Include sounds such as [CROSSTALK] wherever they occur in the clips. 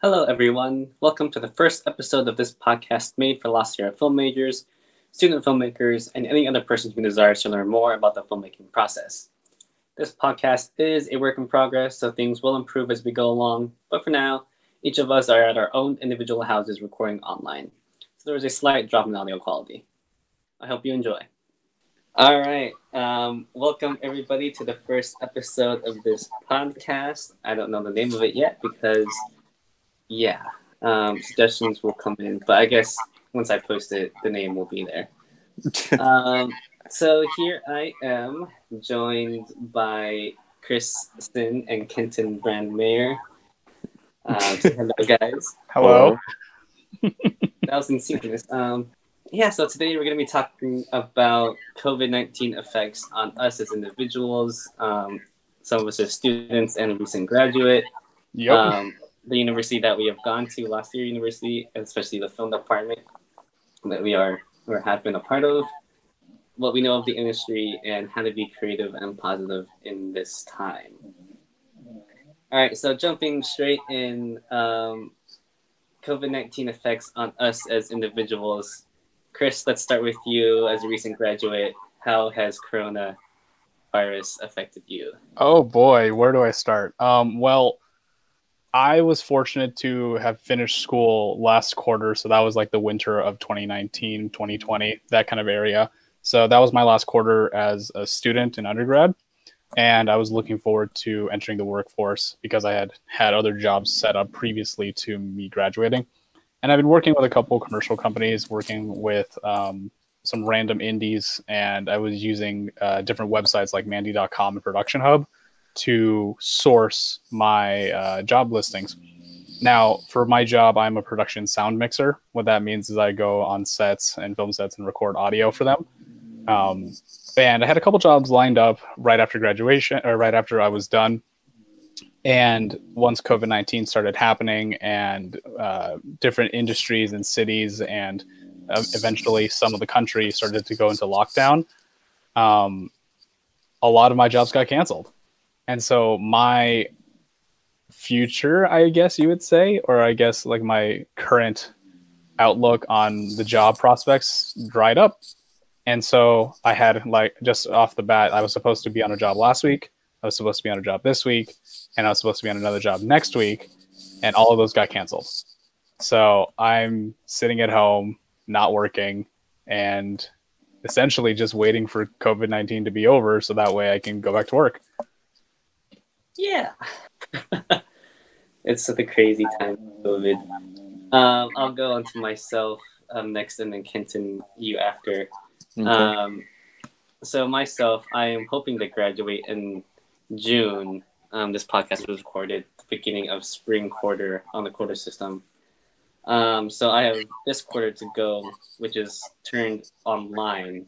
Hello, everyone. Welcome to the first episode of this podcast made for La Sierra film majors, student filmmakers, and any other person who desires to learn more about the filmmaking process. This podcast is a work in progress, so things will improve as we go along. But for now, each of us are at our own individual houses recording online. So there is a slight drop in audio quality. I hope you enjoy. All right. Um, welcome, everybody, to the first episode of this podcast. I don't know the name of it yet because yeah, um, suggestions will come in, but I guess once I post it, the name will be there. [LAUGHS] um, so here I am, joined by Chris Sinn and Kenton Brandmeyer. Um, hello, guys. Hello. [LAUGHS] that was insynchronous. Um, yeah, so today we're going to be talking about COVID 19 effects on us as individuals. Um, some of us are students and a recent graduate. Yep. Um, the university that we have gone to La Sierra University, especially the film department that we are or have been a part of, what we know of the industry and how to be creative and positive in this time. All right, so jumping straight in, um, COVID 19 effects on us as individuals. Chris, let's start with you as a recent graduate. How has Corona virus affected you? Oh boy, where do I start? Um, well, I was fortunate to have finished school last quarter. So that was like the winter of 2019, 2020, that kind of area. So that was my last quarter as a student in undergrad. And I was looking forward to entering the workforce because I had had other jobs set up previously to me graduating. And I've been working with a couple commercial companies, working with um, some random indies, and I was using uh, different websites like Mandy.com and Production Hub to source my uh, job listings. Now, for my job, I'm a production sound mixer. What that means is I go on sets and film sets and record audio for them. Um, and I had a couple jobs lined up right after graduation or right after I was done. And once COVID 19 started happening, and uh, different industries and cities, and uh, eventually some of the country started to go into lockdown, um, a lot of my jobs got canceled. And so my future, I guess you would say, or I guess like my current outlook on the job prospects dried up. And so I had like just off the bat, I was supposed to be on a job last week. I was supposed to be on a job this week, and I was supposed to be on another job next week, and all of those got canceled. So I'm sitting at home, not working, and essentially just waiting for COVID 19 to be over so that way I can go back to work. Yeah. [LAUGHS] it's such a crazy time COVID. Um, I'll go on to myself um, next and then Kenton, you after. Okay. Um, so myself, I am hoping to graduate in June. Um, this podcast was recorded beginning of spring quarter on the quarter system. Um, so I have this quarter to go, which is turned online.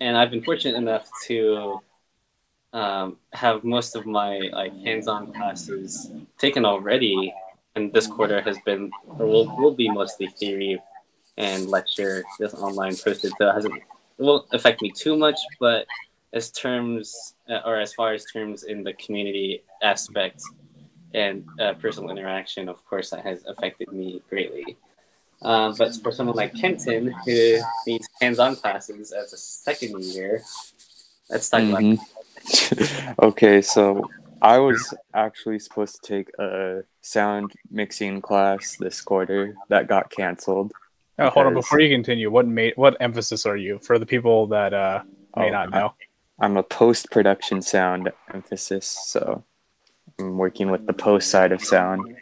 And I've been fortunate enough to um, have most of my like hands-on classes taken already, and this quarter has been or will will be mostly theory and lecture just online posted. So it hasn't it won't affect me too much, but as terms uh, or as far as terms in the community aspect and uh, personal interaction, of course, that has affected me greatly. Uh, but for someone like Kenton, who needs hands-on classes as a second year, let's talk mm-hmm. [LAUGHS] okay, so I was actually supposed to take a sound mixing class this quarter that got canceled. Oh, hold on! Before you continue, what made what emphasis are you for the people that uh, may oh, not know? I'm a post production sound emphasis, so I'm working with the post side of sound,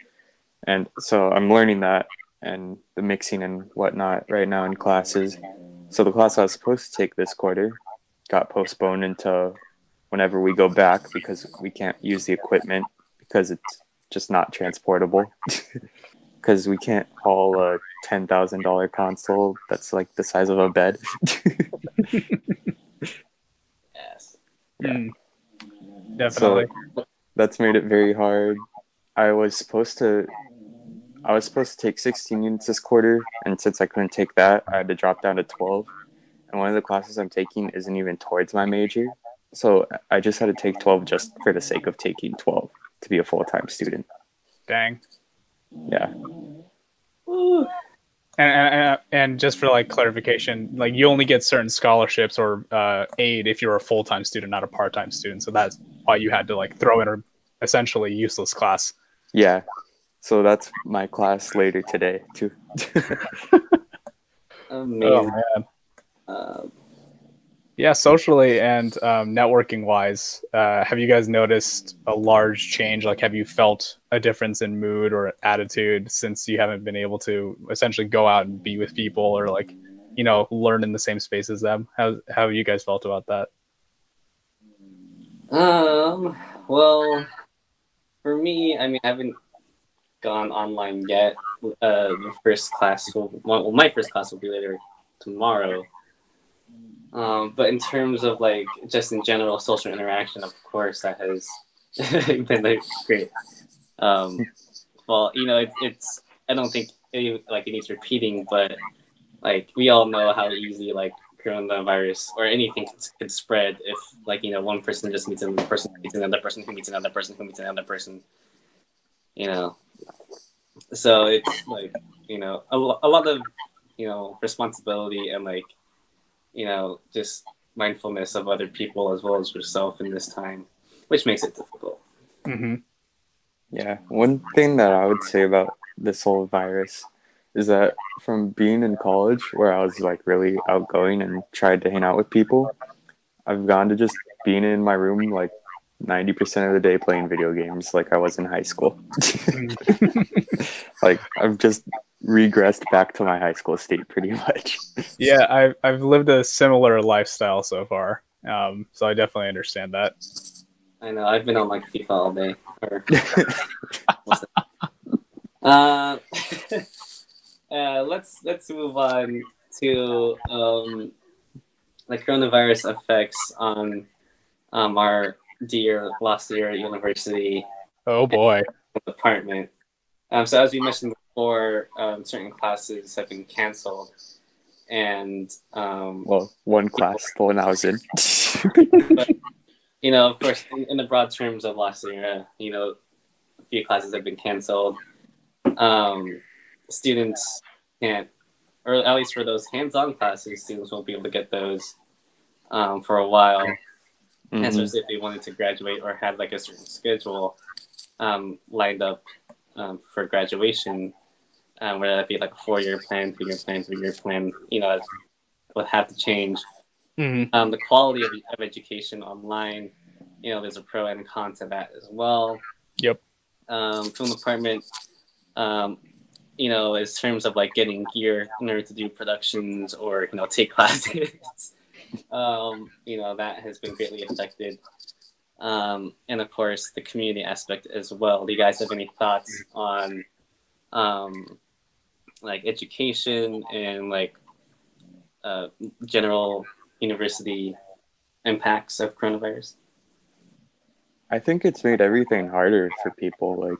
and so I'm learning that and the mixing and whatnot right now in classes. So the class I was supposed to take this quarter got postponed until whenever we go back because we can't use the equipment because it's just not transportable. [LAUGHS] Because we can't haul a ten thousand dollar console that's like the size of a bed. [LAUGHS] yes. Yeah. Mm. Definitely. So that's made it very hard. I was supposed to I was supposed to take 16 units this quarter, and since I couldn't take that, I had to drop down to 12. And one of the classes I'm taking isn't even towards my major, so I just had to take 12 just for the sake of taking 12 to be a full time student. Dang. Yeah. And, and, and just for like clarification, like you only get certain scholarships or uh, aid if you're a full time student, not a part time student. So that's why you had to like throw in a essentially useless class. Yeah. So that's my class later today too. [LAUGHS] Amazing. Oh man. Uh, Yeah, socially and um, networking wise, uh, have you guys noticed a large change? Like, have you felt a difference in mood or attitude since you haven't been able to essentially go out and be with people or like, you know, learn in the same space as them? How how have you guys felt about that? Um, well, for me, I mean, I haven't gone online yet. Uh, the first class will, well, my first class will be later tomorrow. Um, but in terms of like just in general social interaction, of course, that has [LAUGHS] been like great. Um, well, you know, it, it's I don't think it, like it needs repeating, but like we all know how easy like coronavirus or anything could, could spread if like you know one person just meets another person meets another person who meets another person who meets another person you know so it's like you know a, a lot of you know responsibility and like you know just mindfulness of other people as well as yourself in this time which makes it difficult Mm-hmm. Yeah, one thing that I would say about this whole virus is that from being in college, where I was like really outgoing and tried to hang out with people, I've gone to just being in my room like 90% of the day playing video games like I was in high school. [LAUGHS] like I've just regressed back to my high school state pretty much. [LAUGHS] Yeah, I've I've lived a similar lifestyle so far, um, so I definitely understand that. i know i've been on like fifa all day or [LAUGHS] uh, [LAUGHS] uh, let's let's move on to um, the coronavirus effects on um, our dear La Sierra University Oh boy. Apartment. Um, so as we mentioned before, um, certain classes have been canceled, and um, well, one class, the one I was in. [LAUGHS] you know, of course, in, in the broad terms of La Sierra, you know, a few classes have been canceled. Um, students can't, or at least for those hands-on classes, students won't be able to get those um, for a while. And Mhm. especially if they wanted to graduate or had like a certain schedule um, lined up um, for graduation, um, whether that be like a four-year plan, two-year plan, three-year plan, you know, it would have to change Mm-hmm. um, the quality of, of education online. You know, there's a pro and con to that as well. Yep. Um, film department, um, you know, in terms of like getting gear in order to do productions or you know take [LAUGHS] classes, um, you know that has been greatly affected. Um, and of course, the community aspect as well. Do you guys have any thoughts on um, like education and like uh, general university impacts of coronavirus? I think it's made everything harder for people. Like,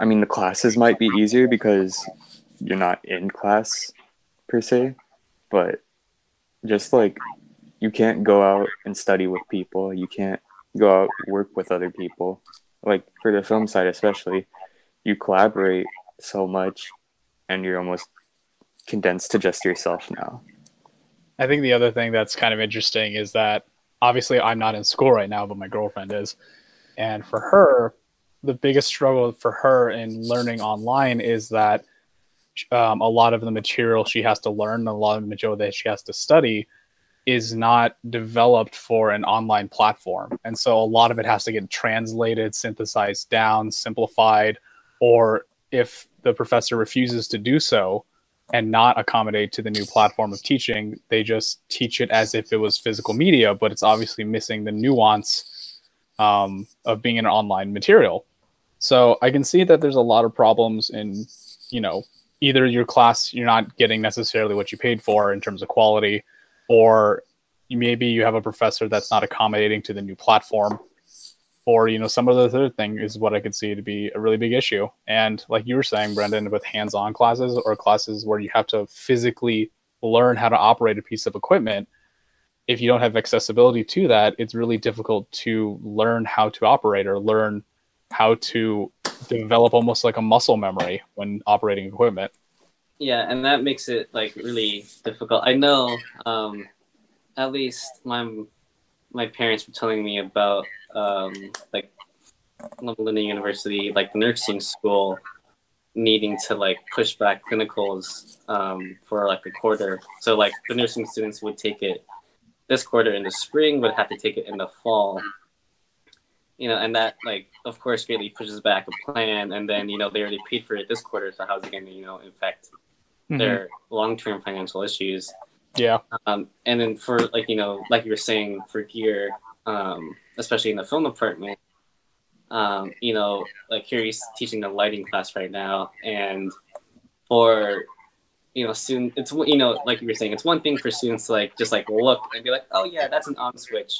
I mean, the classes might be easier because you're not in class per se, but just like you can't go out and study with people, you can't go out work with other people. Like for the film side, especially, you collaborate so much, and you're almost condensed to just yourself now. I think the other thing that's kind of interesting is that obviously I'm not in school right now, but my girlfriend is. And for her, the biggest struggle for her in learning online is that um, a lot of the material she has to learn, a lot of the material that she has to study, is not developed for an online platform. And so a lot of it has to get translated, synthesized down, simplified, or if the professor refuses to do so, and not accommodate to the new platform of teaching. They just teach it as if it was physical media, but it's obviously missing the nuance um, of being an online material. So I can see that there's a lot of problems in, you know, either your class you're not getting necessarily what you paid for in terms of quality, or maybe you have a professor that's not accommodating to the new platform or you know some of the third thing is what i could see to be a really big issue and like you were saying brendon with hands-on classes or classes where you have to physically learn how to operate a piece of equipment if you don't have accessibility to that it's really difficult to learn how to operate or learn how to develop almost like a muscle memory when operating equipment. Yeah, and that makes it like really difficult. I know, um, at least my my parents were telling me about um, like Loma University, like the nursing school, needing to like push back clinicals um, for like a quarter. So like the nursing students would take it this quarter in the spring, would have to take it in the fall. You know, and that like of course greatly pushes back a plan. And then you know they already paid for it this quarter, so how's it going to you know affect mm-hmm. their long term financial issues? Yeah. Um, and then for like you know like you were saying for gear, um, especially in the film department, um, you know, like here he's teaching the lighting class right now, and for you know, soon it's you know, like you were saying, it's one thing for students to like just like look and be like, oh yeah, that's an on switch.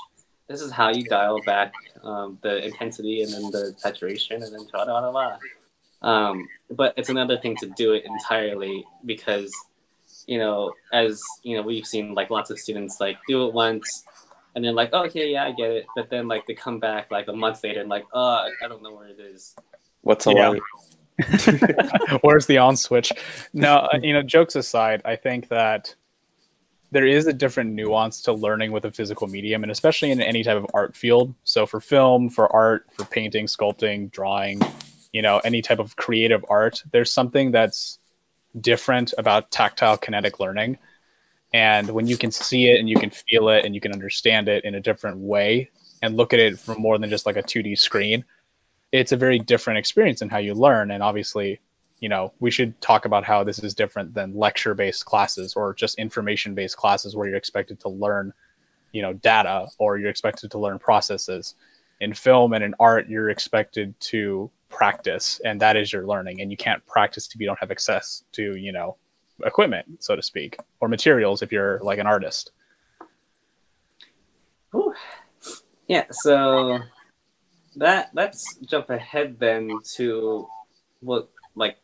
This is how you dial back um, the intensity and then the saturation and then blah blah blah. Um, but it's another thing to do it entirely because you know, as you know, we've seen like lots of students like do it once and then like, oh, okay, yeah, I get it. But then like they come back like a month later and like, oh, I don't know where it is. What's a yeah. light? [LAUGHS] Where's the on switch? No, uh, you know, jokes aside, I think that there is a different nuance to learning with a physical medium, and especially in any type of art field. So for film, for art, for painting, sculpting, drawing, you know, any type of creative art, there's something that's different about tactile kinetic learning and when you can see it and you can feel it and you can understand it in a different way and look at it from more than just like a 2D screen, it's a very different experience in how you learn. And obviously, you know, we should talk about how this is different than lecture based classes or just information based classes where you're expected to learn, you know, data or you're expected to learn processes. In film and in art, you're expected to practice, and that is your learning. And you can't practice if you don't have access to, you know, equipment, so to speak, or materials if you're like an artist. Ooh. Yeah, so that let's jump ahead then to what like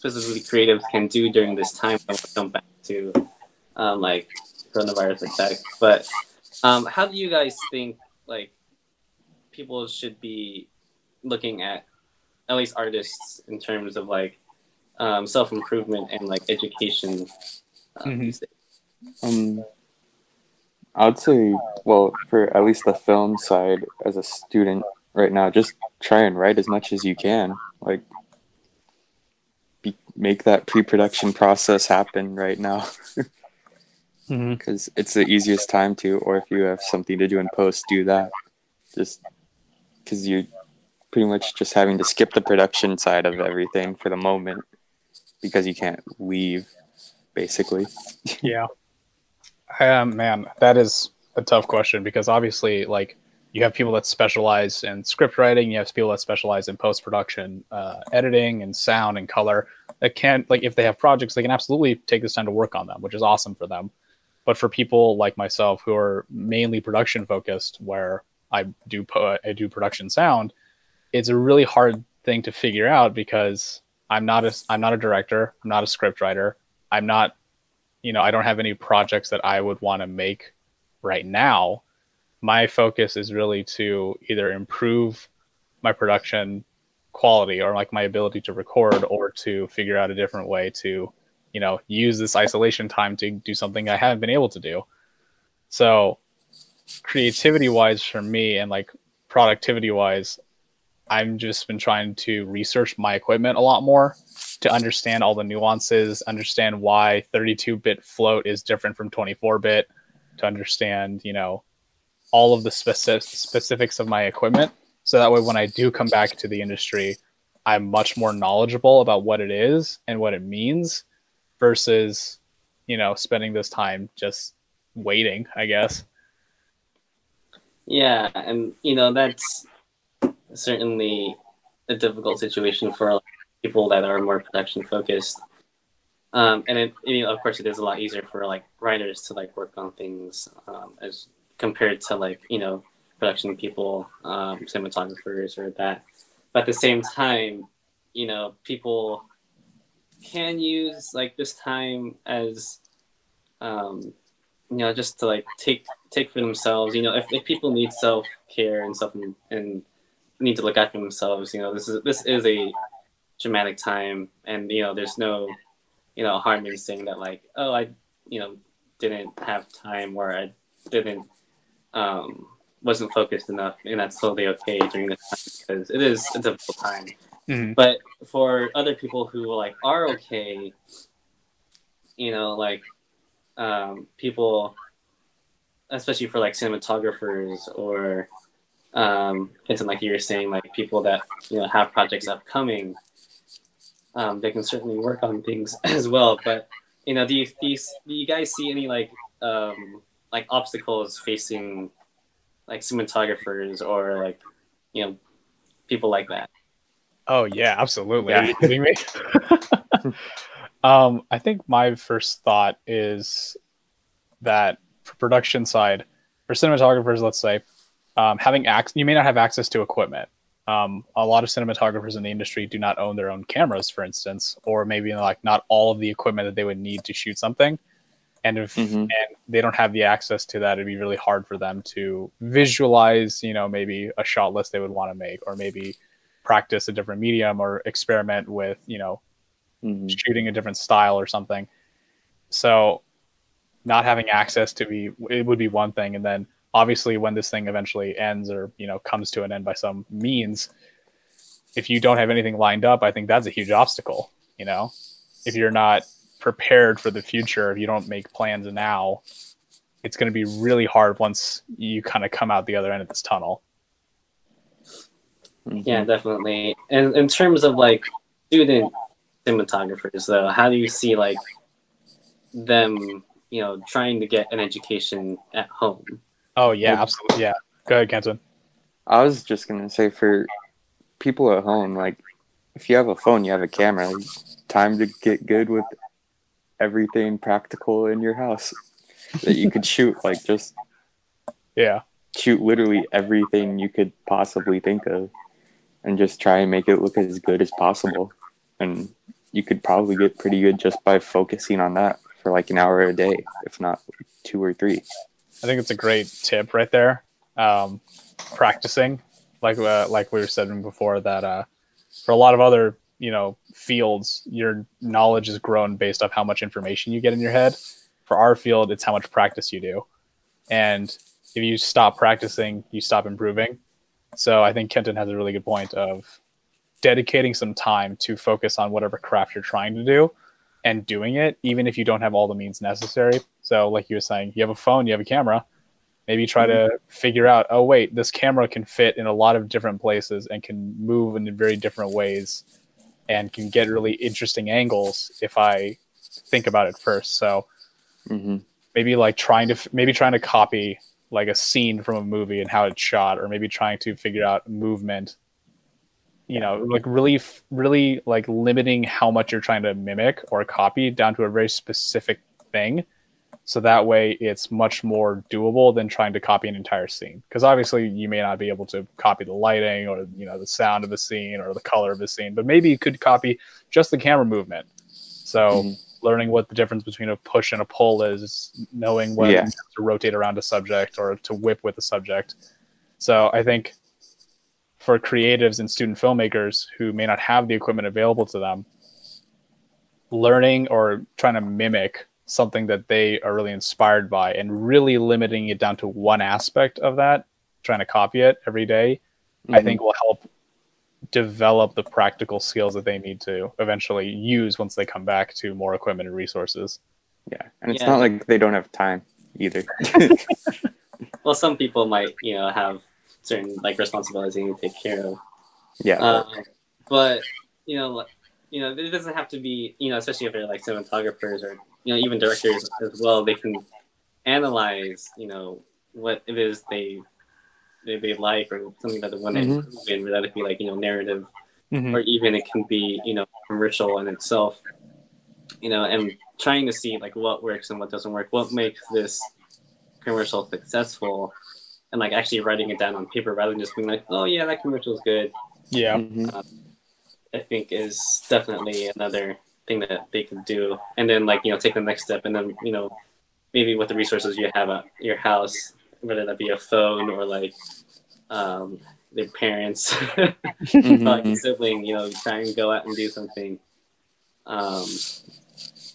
physically creatives can do during this time. I will come back to um, like coronavirus attack, but um, how do you guys think like people should be looking at at least artists in terms of like um, self improvement and like education. Um, mm-hmm. um, I'd say, well, for at least the film side, as a student right now, just try and write as much as you can. Like, be, make that pre-production process happen right now. Because [LAUGHS] mm-hmm. it's the easiest time to, or if you have something to do in post, do that. Just because you're pretty much just having to skip the production side of everything for the moment because you can't leave, basically. yeah. Um, man, that is a tough question because obviously, like, you have people that specialize in script writing, you have people that specialize in post production, uh, editing, and sound and color. That can't, like, if they have projects, they can absolutely take this time to work on them, which is awesome for them. But for people like myself who are mainly production focused, where I do po- I do production sound, it's a really hard thing to figure out because I'm not a I'm not a director. I'm not a script writer. I'm not, you know, I don't have any projects that I would want to make right now. My focus is really to either improve my production quality or like my ability to record or to figure out a different way to, you know, use this isolation time to do something I haven't been able to do. So creativity wise for me and like productivity wise, I've just been trying to research my equipment a lot more to understand all the nuances, understand why 32-bit float is different from 24-bit, to understand, you know, all of the specific specifics of my equipment. So that way, when I do come back to the industry, I'm much more knowledgeable about what it is and what it means, versus, you know, spending this time just waiting. I guess. Yeah, and you know that's certainly a difficult situation for people that are more production focused. Um, and it, you know, of course, it is a lot easier for like writers to like work on things um, as compared to like you know production people, um, cinematographers, or that. But at the same time, you know, people can use like this time as um, you know just to like take take for themselves. You know, if, if people need self care and stuff and, and need to look after themselves. You know, this is this is a dramatic time, and you know, there's no you know harm in saying that like, oh, I you know didn't have time or I didn't um wasn't focused enough, and that's totally okay during this time because it is a difficult time. Mhm. But for other people who like are okay, you know, like um, people, especially for like cinematographers or um, it's like you were saying, like people that you know have projects upcoming, um, they can certainly work on things [LAUGHS] as well. But you know, do you do you, do you guys see any like um, like obstacles facing like cinematographers or like you know people like that? Oh yeah, absolutely. Yeah. Are you kidding me? [LAUGHS] um, I think my first thought is that for production side, for cinematographers, let's say, um, having access, you may not have access to equipment. Um, a lot of cinematographers in the industry do not own their own cameras, for instance, or maybe like not all of the equipment that they would need to shoot something. And if Mhm. and they don't have the access to that, it'd be really hard for them to visualize, you know, maybe a shot list they would want to make, or maybe practice a different medium or experiment with, you know, Mhm. shooting a different style or something. So not having access to be it would be one thing and then obviously when this thing eventually ends or you know comes to an end by some means if you don't have anything lined up i think that's a huge obstacle you know if you're not prepared for the future if you don't make plans now it's going to be really hard once you kind of come out the other end of this tunnel. Yeah, definitely. And in terms of like student cinematographers, though, how do you see like them, you know, trying to get an education at home? Oh yeah Well- absolutely yeah go ahead kenton I was just gonna say for people at home, like if you have a phone, you have a camera. like, time to get good with everything practical in your house that you could shoot. [LAUGHS] Like just yeah shoot literally everything you could possibly think of, and just try and make it look as good as possible. And you could probably get pretty good just by focusing on that for like an hour a day, if not two or three. I think it's a great tip right there. Um, practicing, like uh, like we were saying before, that uh, for a lot of other you know fields, your knowledge is grown based off how much information you get in your head. For our field, it's how much practice you do, and if you stop practicing, you stop improving. So I think Kenton has a really good point of dedicating some time to focus on whatever craft you're trying to do and doing it, even if you don't have all the means necessary. So, like you were saying, you have a phone, you have a camera. Maybe try to figure out, oh, wait, this camera can fit in a lot of different places and can move in very different ways and can get really interesting angles if I think about it first. So, hmm maybe like trying to maybe trying to copy like a scene from a movie and how it's shot or maybe trying to figure out movement you know like really really like limiting how much you're trying to mimic or copy down to a very specific thing so that way it's much more doable than trying to copy an entire scene because obviously you may not be able to copy the lighting or you know the sound of the scene or the color of the scene but maybe you could copy just the camera movement so Mhm. learning what the difference between a push and a pull is knowing when Yeah. to rotate around a subject or to whip with a subject so i think for creatives and student filmmakers who may not have the equipment available to them learning or trying to mimic something that they are really inspired by and really limiting it down to one aspect of that trying to copy it every day, I Mhm. think will help develop the practical skills that they need to eventually use once they come back to more equipment and resources Yeah, and it's Yeah. not like they don't have time either. [LAUGHS] [LAUGHS] Well, some people might, you know, have certain like responsibilities they need to take care of. yeah, Um, but you know, like, you know, it doesn't have to be, you know, especially if they're like cinematographers or you know even directors as well. They can analyze, you know, what it is they they, they like or something that they want to Mhm. improve in, whether it be like you know narrative Mhm. or even it can be you know commercial in itself. You know, and trying to see like what works and what doesn't work, what makes this commercial successful, and like actually writing it down on paper rather than just being like, oh yeah, that commercial is good. yeah Mhm. I think is definitely another thing that they can do. And then like, you know, take the next step and then, you know, maybe with the resources you have at your house, whether that be a phone or like um, their parents, [LAUGHS] Mhm. like a sibling, you know, try and go out and do something. Um,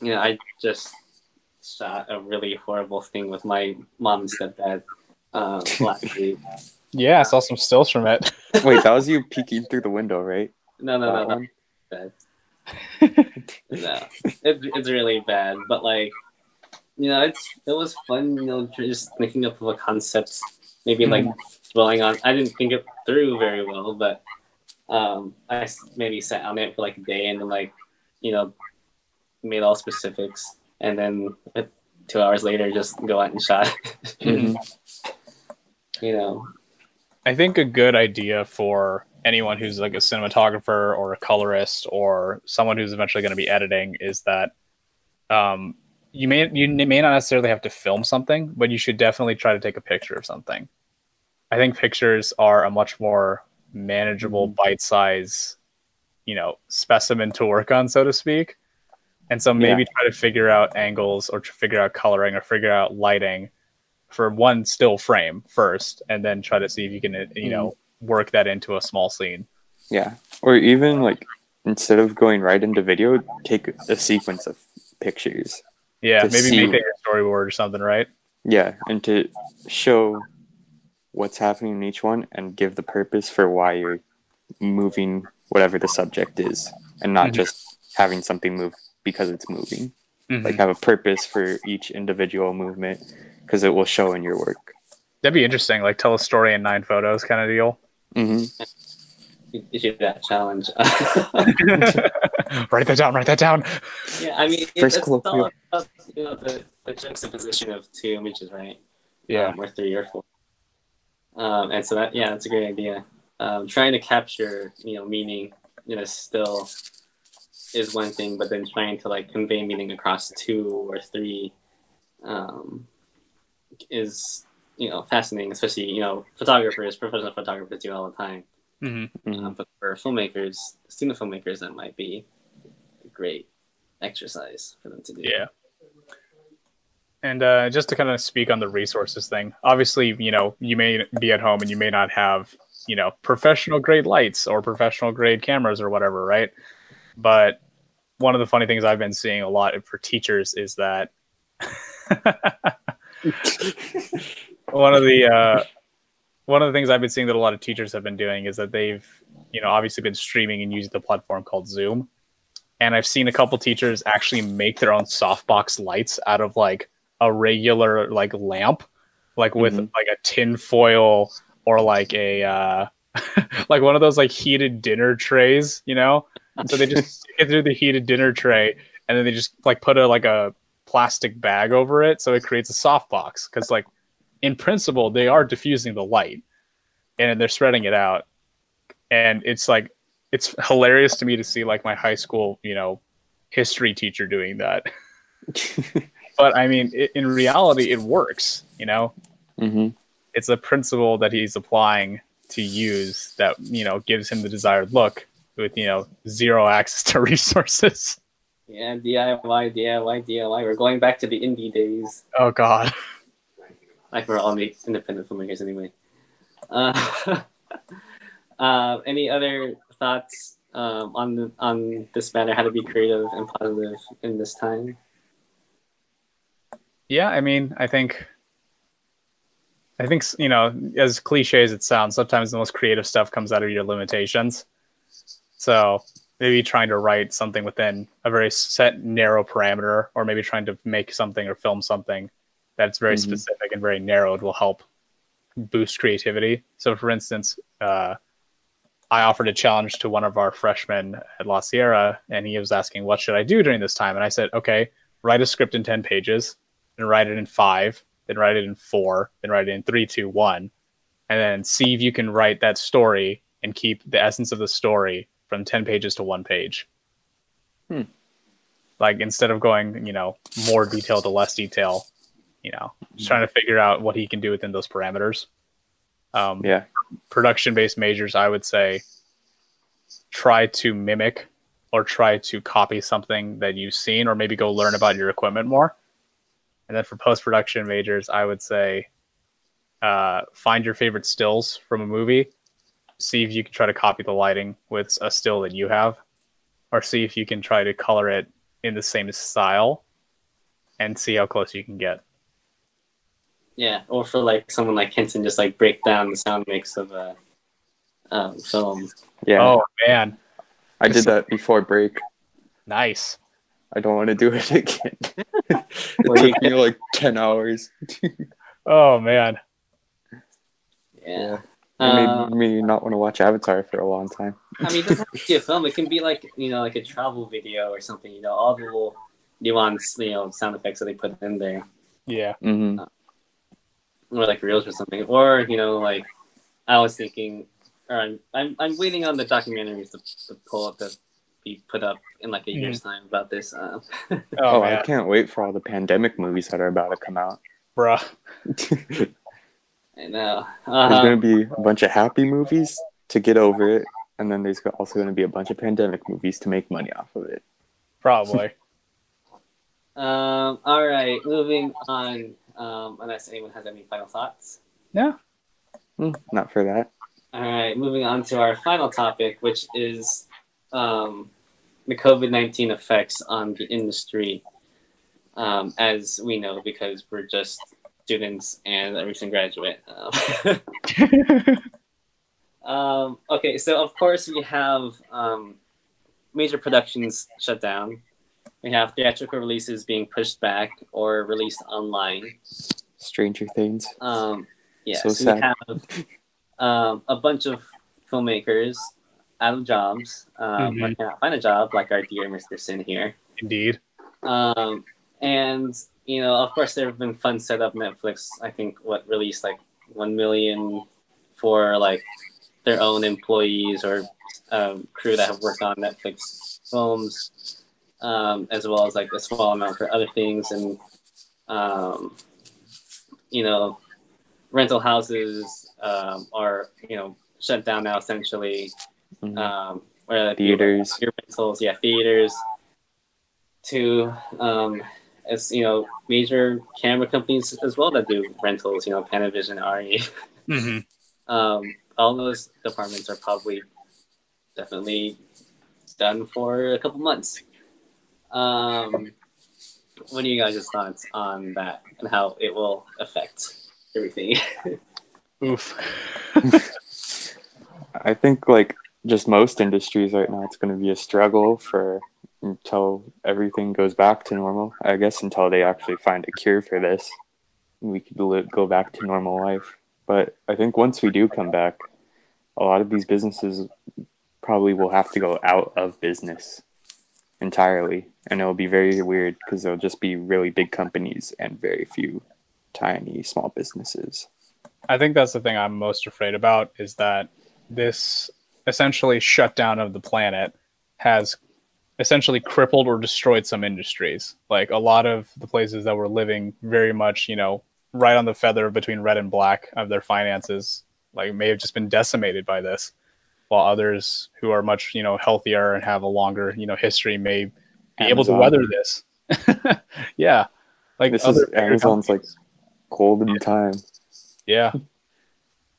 you know, I just shot a really horrible thing with my mom and stepdad um, last [LAUGHS] week. Yeah, I saw some stills from it. Wait, that [LAUGHS] was you peeking through the window, right? No, no, That no, no, one? bad. [LAUGHS] no, it, it's really bad. But like, you know, it's it was fun. You know, just thinking up of a concept, maybe like dwelling on. I didn't think it through very well, but um, I s- maybe sat on it for like a day and then like, you know, made all specifics, and then uh, two hours later, just go out and shot. Mhm. [LAUGHS] you know, I think a good idea for anyone who's like a cinematographer or a colorist or someone who's eventually going to be editing is that um, you may you may not necessarily have to film something, but you should definitely try to take a picture of something. I think pictures are a much more manageable bite size, you know, specimen to work on, so to speak. And so maybe try to figure out angles or to figure out coloring or figure out lighting for one still frame first, and then try to see if you can, you know, work that into a small scene. Yeah. Or even like instead of going right into video, take a sequence of pictures. Yeah, maybe see- make that your storyboard or something, right? Yeah, and to show what's happening in each one and give the purpose for why you're moving whatever the subject is and not Mhm. just having something move because it's moving. Mhm. Like have a purpose for each individual movement because it will show in your work. That'd be interesting. Like tell a story in nine photos, kind of deal. Hmm you you should that challenge. [LAUGHS] write that down. Write that down. Yeah, I mean, First it's colloquial. all about you know the, the juxtaposition of two images, right? Yeah. um, or three or four. Um, and so that yeah, that's a great idea. Um, trying to capture you know meaning in a still is one thing, but then trying to like convey meaning across two or three um, is you know fascinating, especially you know photographers, professional photographers do all the time. hmm hmm Um, but for filmmakers, student filmmakers, that might be a great exercise for them to do. Yeah. And uh, just to kind of speak on the resources thing, obviously, you know, you may be at home and you may not have, you know, professional grade lights or professional grade cameras or whatever, right? But one of the funny things I've been seeing a lot for teachers is that [LAUGHS] [LAUGHS] [LAUGHS] one of the uh, one of the things I've been seeing that a lot of teachers have been doing is that they've, you know, obviously been streaming and using the platform called Zoom. And I've seen a couple teachers actually make their own softbox lights out of like a regular like lamp, like with Mhm. like a tin foil or like a uh, [LAUGHS] like one of those like heated dinner trays, you know. So they just stick it through the heated dinner tray, and then they just like put a like a plastic bag over it, so it creates a softbox. Because like in principle, they are diffusing the light, and they're spreading it out, and it's like it's hilarious to me to see like my high school, you know, history teacher doing that. [LAUGHS] But I mean, it, in reality, it works. You know, hmm it's a principle that he's applying to use that you know gives him the desired look with you know zero [LAUGHS] access to resources. Yeah, DIY, DIY, DIY. We're going back to the indie days. Oh God. [LAUGHS] Like we're all independent filmmakers anyway. Uh, [LAUGHS] uh, any other thoughts um, on the, on this matter? How to be creative and positive in this time? Yeah, I mean, I think, I think you know, as cliche as it sounds, sometimes the most creative stuff comes out of your limitations. So maybe trying to write something within a very set, narrow parameter, or maybe trying to make something or film something that's very Mhm. specific and very narrowed will help boost creativity. So, for instance, uh, I offered a challenge to one of our freshmen at La Sierra, and he was asking, "What should I do during this time?" And I said, "Okay, write a script in ten pages, then write it in five, then write it in four, then write it in three, two, one, and then see if you can write that story and keep the essence of the story from ten pages to one page." Hmm. Like instead of going, you know, more detail to less detail, you know, just trying to figure out what he can do within those parameters. Um, Yeah. production based majors, I would say try to mimic or try to copy something that you've seen, or maybe go learn about your equipment more. And then for post production majors, I would say uh, find your favorite stills from a movie see if you can try to copy the lighting with a still that you have, or see if you can try to color it in the same style, and see how close you can get. Yeah, or for like someone like Kenton, just like break down the sound mix of a um, film. Yeah, Oh man, I did that before break. nice. I don't want to do it [LAUGHS] again. it took me like ten hours. [LAUGHS] Oh man. Yeah. It Uh, made me not want to watch Avatar for a long time. I mean, it doesn't have to be a film. It can be like you know, like a travel video or something. You know, all the little nuanced, you know, sound effects that they put in there, Yeah. hmm or like reels or something. Or you know, like I was thinking, or I'm I'm, I'm waiting on the documentaries to, to pull up to be put up in like a year's time about this. Uh, [LAUGHS] Oh, Oh, I can't wait for all the pandemic movies that are about to come out. bruh. There's [LAUGHS] I know. Uh, going to be a bunch of happy movies to get over it, and then there's also going to be a bunch of pandemic movies to make money off of it. Probably. [LAUGHS] um. All right. Moving on. Um. Unless anyone has any final thoughts. No, Hmm, not for that. All right, moving on to our final topic, which is um, the COVID 19 effects on the industry. Um, as we know, because we're just students and a recent graduate. Um, [LAUGHS] um, okay, so of course, we have um, major productions shut down. We have theatrical releases being pushed back or released online. Stranger Things. Um, yeah, So so, we have um, a bunch of filmmakers out of jobs um, or Mhm. cannot find a job, like our dear Mr. Sinn here. Indeed. Um, and you know, of course, there have been fun set up. Netflix, I think, what released like one million for like their own employees or um, crew that have worked on Netflix films, um, as well as like a small amount for other things, and um, you know, rental houses um, are you know shut down now essentially. Mhm. Um, where the Theaters. theater rentals, yeah, theaters. To um, as you know, major camera companies as well that do rentals. You know, Panavision, RED. hmm [LAUGHS] Um, all those departments are probably definitely done for a couple months. Um, what are you guys' thoughts on that and how it will affect everything? Oof. [LAUGHS] I think like just most industries right now, it's going to be a struggle for until everything goes back to normal. I guess until they actually find a cure for this, we could li- go back to normal life. But I think once we do come back, a lot of these businesses probably will have to go out of business entirely, and it'll be very weird because there'll just be really big companies and very few tiny small businesses. I think that's the thing I'm most afraid about is that this essentially shutdown of the planet has essentially crippled or destroyed some industries. Like a lot of the places that were living very much, you know, right on the feather between red and black of their finances, like may have just been decimated by this. While others who are much, you know, healthier and have a longer, you know, history may be able to weather this. [LAUGHS] yeah. Like This other is Amazon's like companies. golden time. Yeah.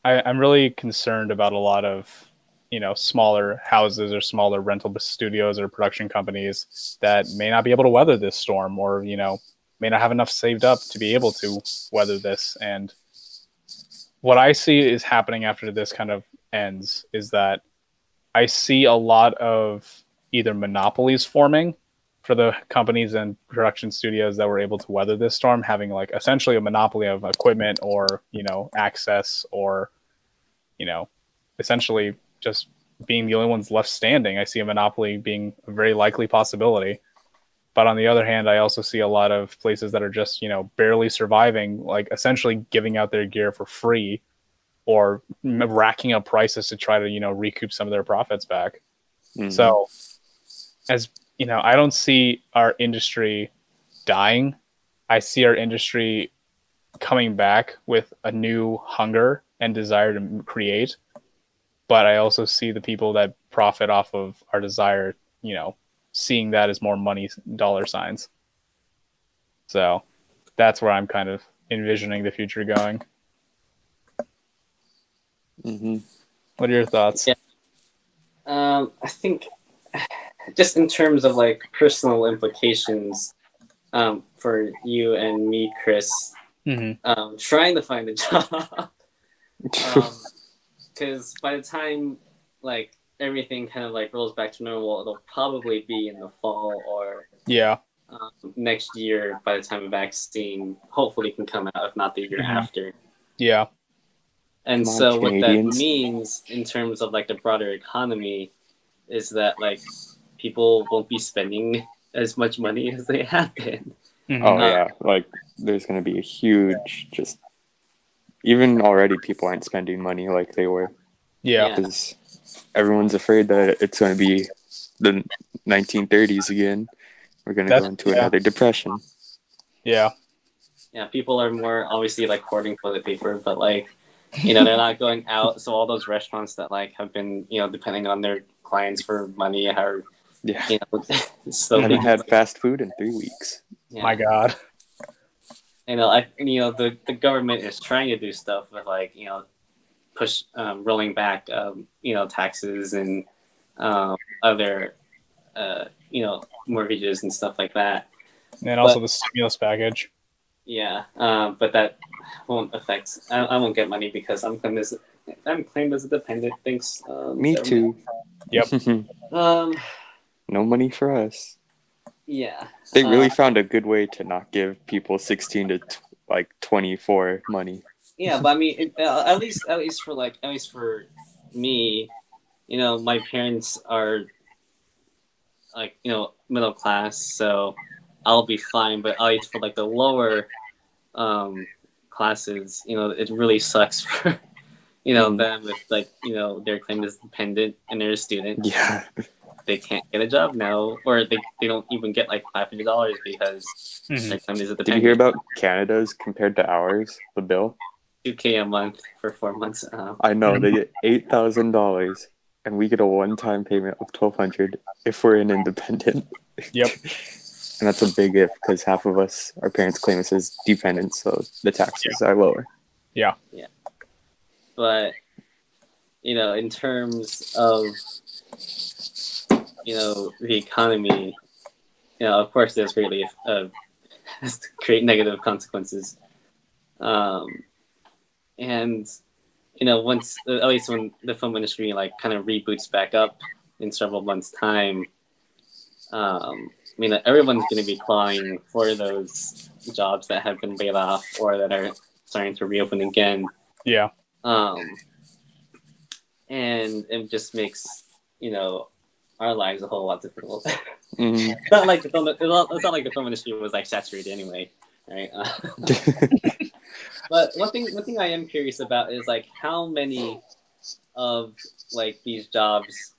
I, I'm really concerned about a lot of, you know, smaller houses or smaller rental studios or production companies that may not be able to weather this storm or, you know, may not have enough saved up to be able to weather this. And what I see is happening after this kind of ends is that I see a lot of either monopolies forming for the companies and production studios that were able to weather this storm having like essentially a monopoly of equipment or you know access or you know essentially just being the only ones left standing. I see a monopoly being a very likely possibility. But on the other hand i also see a lot of places that are just you know barely surviving like essentially giving out their gear for free or racking up prices to try to you know recoup some of their profits back Mhm. so, as you know, I don't see our industry dying. I see our industry coming back with a new hunger and desire to create. But I also see the people that profit off of our desire, you know, seeing that as more money dollar signs. So that's where I'm kind of envisioning the future going. Hmm What are your thoughts? Yeah. Um, I think just in terms of like personal implications um, for you and me, Chris, hmm um, trying to find a job. [LAUGHS] Because by the time like everything kind of like rolls back to normal, it'll probably be in the fall or Yeah. um, next year by the time a vaccine hopefully can come out, if not the year Mhm. after. Yeah. And Come on, so what that means in terms of like the broader economy is that like people won't be spending as much money [LAUGHS] as they have been. Mhm. oh Uh, yeah, like there's gonna be a huge just. Even already, people aren't spending money like they were yeah. yeah. because everyone's afraid that it's going to be the 1930s again. We're going to go into yeah. another depression. Yeah. Yeah, people are more obviously like hoarding toilet paper, but like you know they're not going out. So all those restaurants that like have been you know depending on their clients for money are Yeah, you know I [LAUGHS] so haven't had [LAUGHS] fast food in three weeks. yeah. My God. you know, I you know the the government is trying to do stuff with like you know push um, rolling back um, you know taxes and um, other uh, you know mortgages and stuff like that. And also the stimulus package. Yeah, um, but that won't affect. I, I won't get money because I'm claimed as I'm claimed as a dependent. Thanks. Um, Me government. too. [LAUGHS] Um. no money for us. Yeah. They really Uh, found a good way to not give people 16 to t- like 24 money. yeah, but I mean, it, uh, at least at least for like at least for me, you know, my parents are like you know middle class, so I'll be fine. But at least for like the lower um, classes, you know, it really sucks [LAUGHS] for you know Mm. them if like you know they're claimed as dependent and they're a student, Yeah. they can't get a job now, or they, they don't even get like five hundred dollars because Mhm. they're claimed as a Did you hear about Canada's compared to ours, the bill? two k a month for four months? Uh, I know they get $8,000 and we get a one-time payment of 1200 if we're an independent. Yep. [LAUGHS] and that's a big if because half of us, our parents claim us as dependents, so the taxes are lower. Yeah. Yeah. But you know in terms of you know the economy you know of course there's greatly uh, [LAUGHS] create negative consequences um and you know once at least when the film industry like kind of reboots back up in several months time um I mean, everyone's going to be clawing for those jobs that have been laid off or that are starting to reopen again Yeah. um, and it just makes you know our lives a whole lot difficult. Mhm. it's not like the film. It's not, it's not like the film industry was like saturated anyway, right? Uh, [LAUGHS] but one thing, one thing I am curious about is like how many of like these jobs,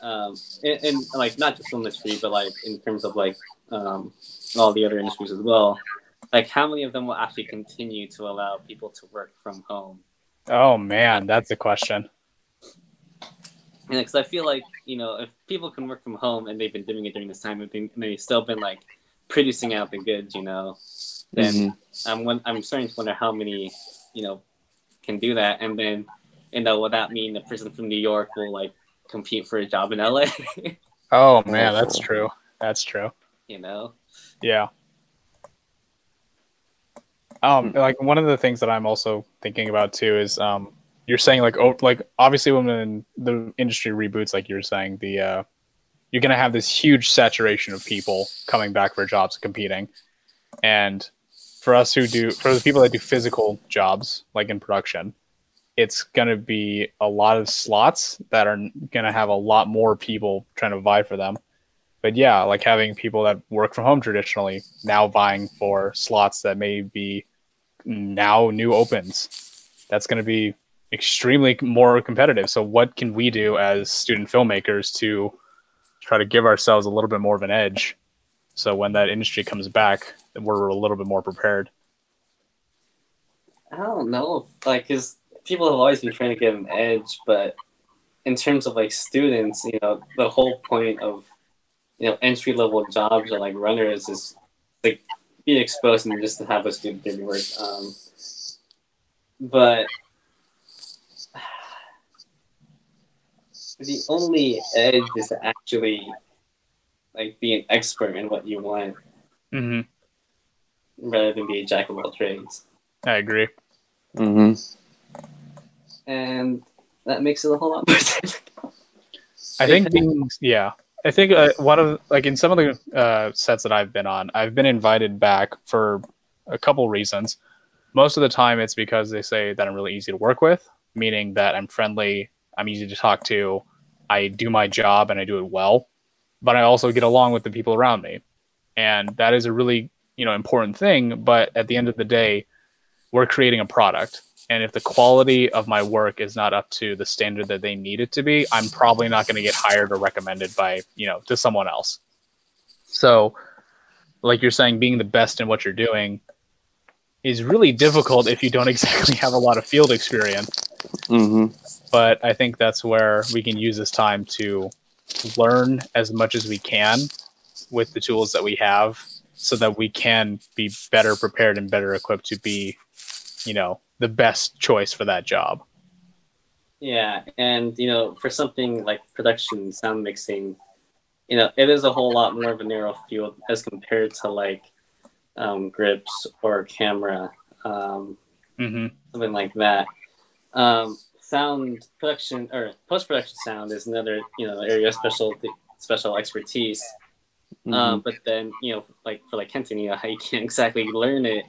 um, and, and like not just film industry, but like in terms of like um, all the other industries as well. Like how many of them will actually continue to allow people to work from home? Oh man, that's a question. And because I feel like you know, if people can work from home and they've been doing it during this time, and they- and they've still been like producing out the goods, you know, then Mhm. I'm won- I'm starting to wonder how many you know can do that, and then you know, will that mean the person from New York will like compete for a job in LA? Oh [LAUGHS] man, that's true. That's true. you know, Yeah. Um, like one of the things that I'm also thinking about too is um, you're saying like oh, like obviously when the industry reboots, like you're saying the uh, you're gonna have this huge saturation of people coming back for jobs and competing, and for us who do for the people that do physical jobs like in production, it's gonna be a lot of slots that are gonna have a lot more people trying to vie for them but yeah, like having people that work from home traditionally now vying for slots that may be now new opens. That's going to be extremely more competitive. So, what can we do as student filmmakers to try to give ourselves a little bit more of an edge? So, when that industry comes back, we're a little bit more prepared. I don't know, like, cause people have always been trying to get an edge, but in terms of like students, you know, the whole point of you know entry level jobs or like runners is like be exposed and just to have a student do work. Um, but the only edge is to actually like be an expert in what you want hmm rather than be a jack of all trades. I agree. hmm And that makes it a whole lot more [LAUGHS] difficult. I think yeah. I think uh, one of like in some of the uh, sets that I've been on, I've been invited back for a couple reasons. Most of the time, it's because they say that I'm really easy to work with, meaning that I'm friendly, I'm easy to talk to, I do my job and I do it well, but I also get along with the people around me, and that is a really you know important thing. But at the end of the day, we're creating a product, and if the quality of my work is not up to the standard that they need it to be i'm probably not going to get hired or recommended by you know to someone else. So like you're saying being the best in what you're doing is really difficult if you don't [LAUGHS] exactly have a lot of field experience. Hmm but i think that's where we can use this time to learn as much as we can with the tools that we have so that we can be better prepared and better equipped to be you know the best choice for that job Yeah, and you know, for something like production, sound mixing, you know, it is a whole lot more of a narrow field as compared to like um, grips or camera, um, hmm something like that. Um, sound production or post production sound is another you know area of special special expertise. Mm-hmm. Um, but then you know, like for like Kenton, you [LAUGHS] know, how you can't exactly learn it.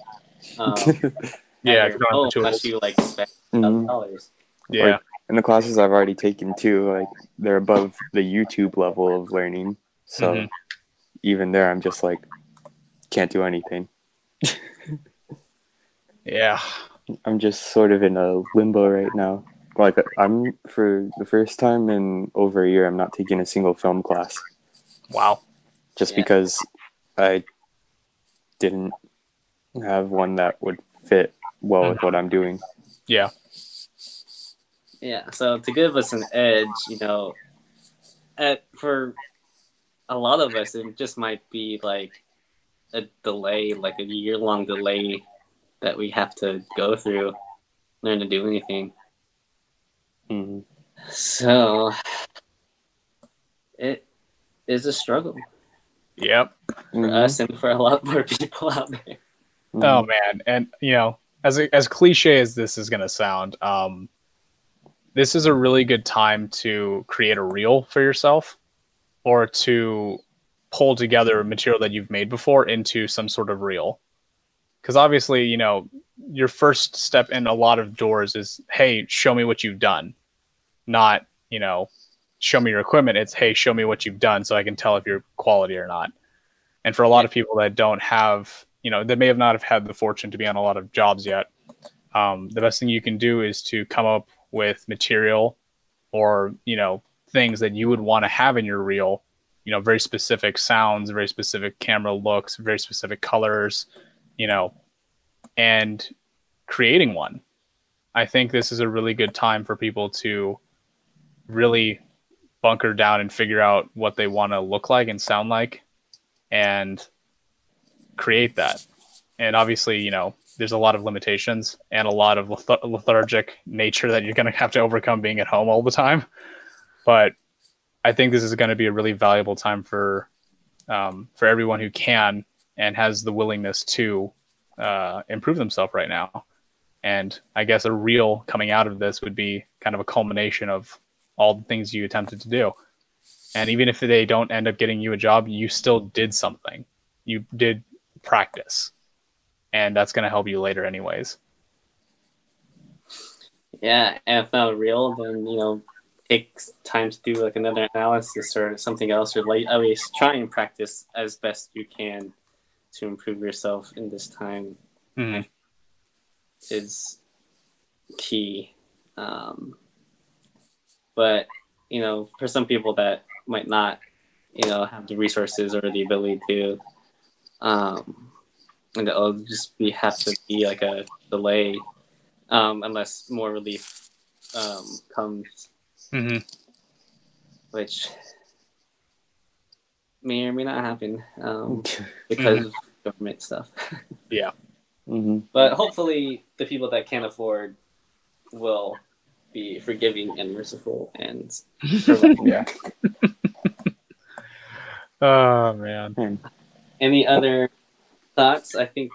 Um, [LAUGHS] yeah at your you home the unless you like spend Mhm. dollars. yeah And the classes I've already taken too, like they're above the YouTube level of learning. So Mhm. even there, I'm just like, can't do anything. yeah I'm just sort of in a limbo right now. Like I'm for the first time in over a year, I'm not taking a single film class wow just Yeah. because I didn't have one that would fit well with what I'm doing. yeah Yeah, so to give us an edge, you know, at for a lot of us, it just might be like a delay, like a year long delay that we have to go through, learn to do anything. Mhm. So it is a struggle yep for Mhm. us and for a lot more [LAUGHS] people out there. Oh man, and you know, as as cliche as this is gonna sound, um, this is a really good time to create a reel for yourself, or to pull together material that you've made before into some sort of reel. Because obviously, you know, your first step in a lot of doors is, hey, show me what you've done, not you know, show me your equipment. It's hey, show me what you've done so I can tell if you're quality or not. And for a lot of people that don't have you know, they may have not have had the fortune to be on a lot of jobs yet. Um, the best thing you can do is to come up with material or, you know, things that you would want to have in your reel, you know, very specific sounds, very specific camera looks, very specific colors, you know, and creating one. I think this is a really good time for people to really bunker down and figure out what they want to look like and sound like and create that. And obviously, you know, there's a lot of limitations and a lot of lethargic nature that you're going to have to overcome being at home all the time. But I think this is going to be a really valuable time for um, for everyone who can and has the willingness to uh, improve themselves right now. And I guess a reel coming out of this would be kind of a culmination of all the things you attempted to do. And even if they don't end up getting you a job, you still did something. You did practice. And that's going to help you later, anyways. Yeah, and if not reel, then you know, take time to do like another analysis or something else, or like at least try and practice as best you can to improve yourself in this time Mhm. is key. Um, but you know, for some people that might not, you know, have the resources or the ability to, um, and it'll just be have to be like a delay, um, unless more relief um, comes, Mm-hmm. which may or may not happen um, [LAUGHS] because of government stuff. [LAUGHS] yeah. Mm-hmm. But hopefully, the people that can't afford will be forgiving and merciful and [LAUGHS] yeah. oh man. Hmm. Any other thoughts? I think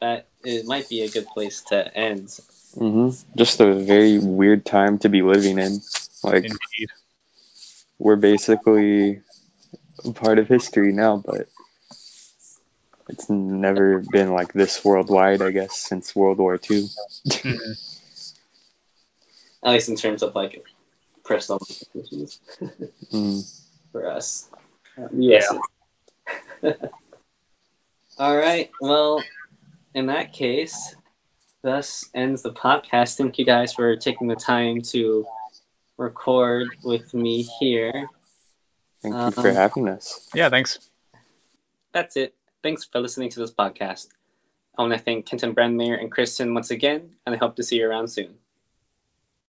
that it might be a good place to end. hmm Just a very weird time to be living in. Like Indeed. we're basically part of history now, but it's never been like this worldwide, I guess, since World War II. Mhm. At least in terms of like personal implications Mm. [LAUGHS] for us. Um, yes. [LAUGHS] All right. Well, in that case, thus ends the podcast. Thank you guys for taking the time to record with me here. Thank you for Um, having us. Yeah, thanks. That's it. Thanks for listening to this podcast. I want to thank Kenton Brandmeyer and Chris Sinn once again, and I hope to see you around soon.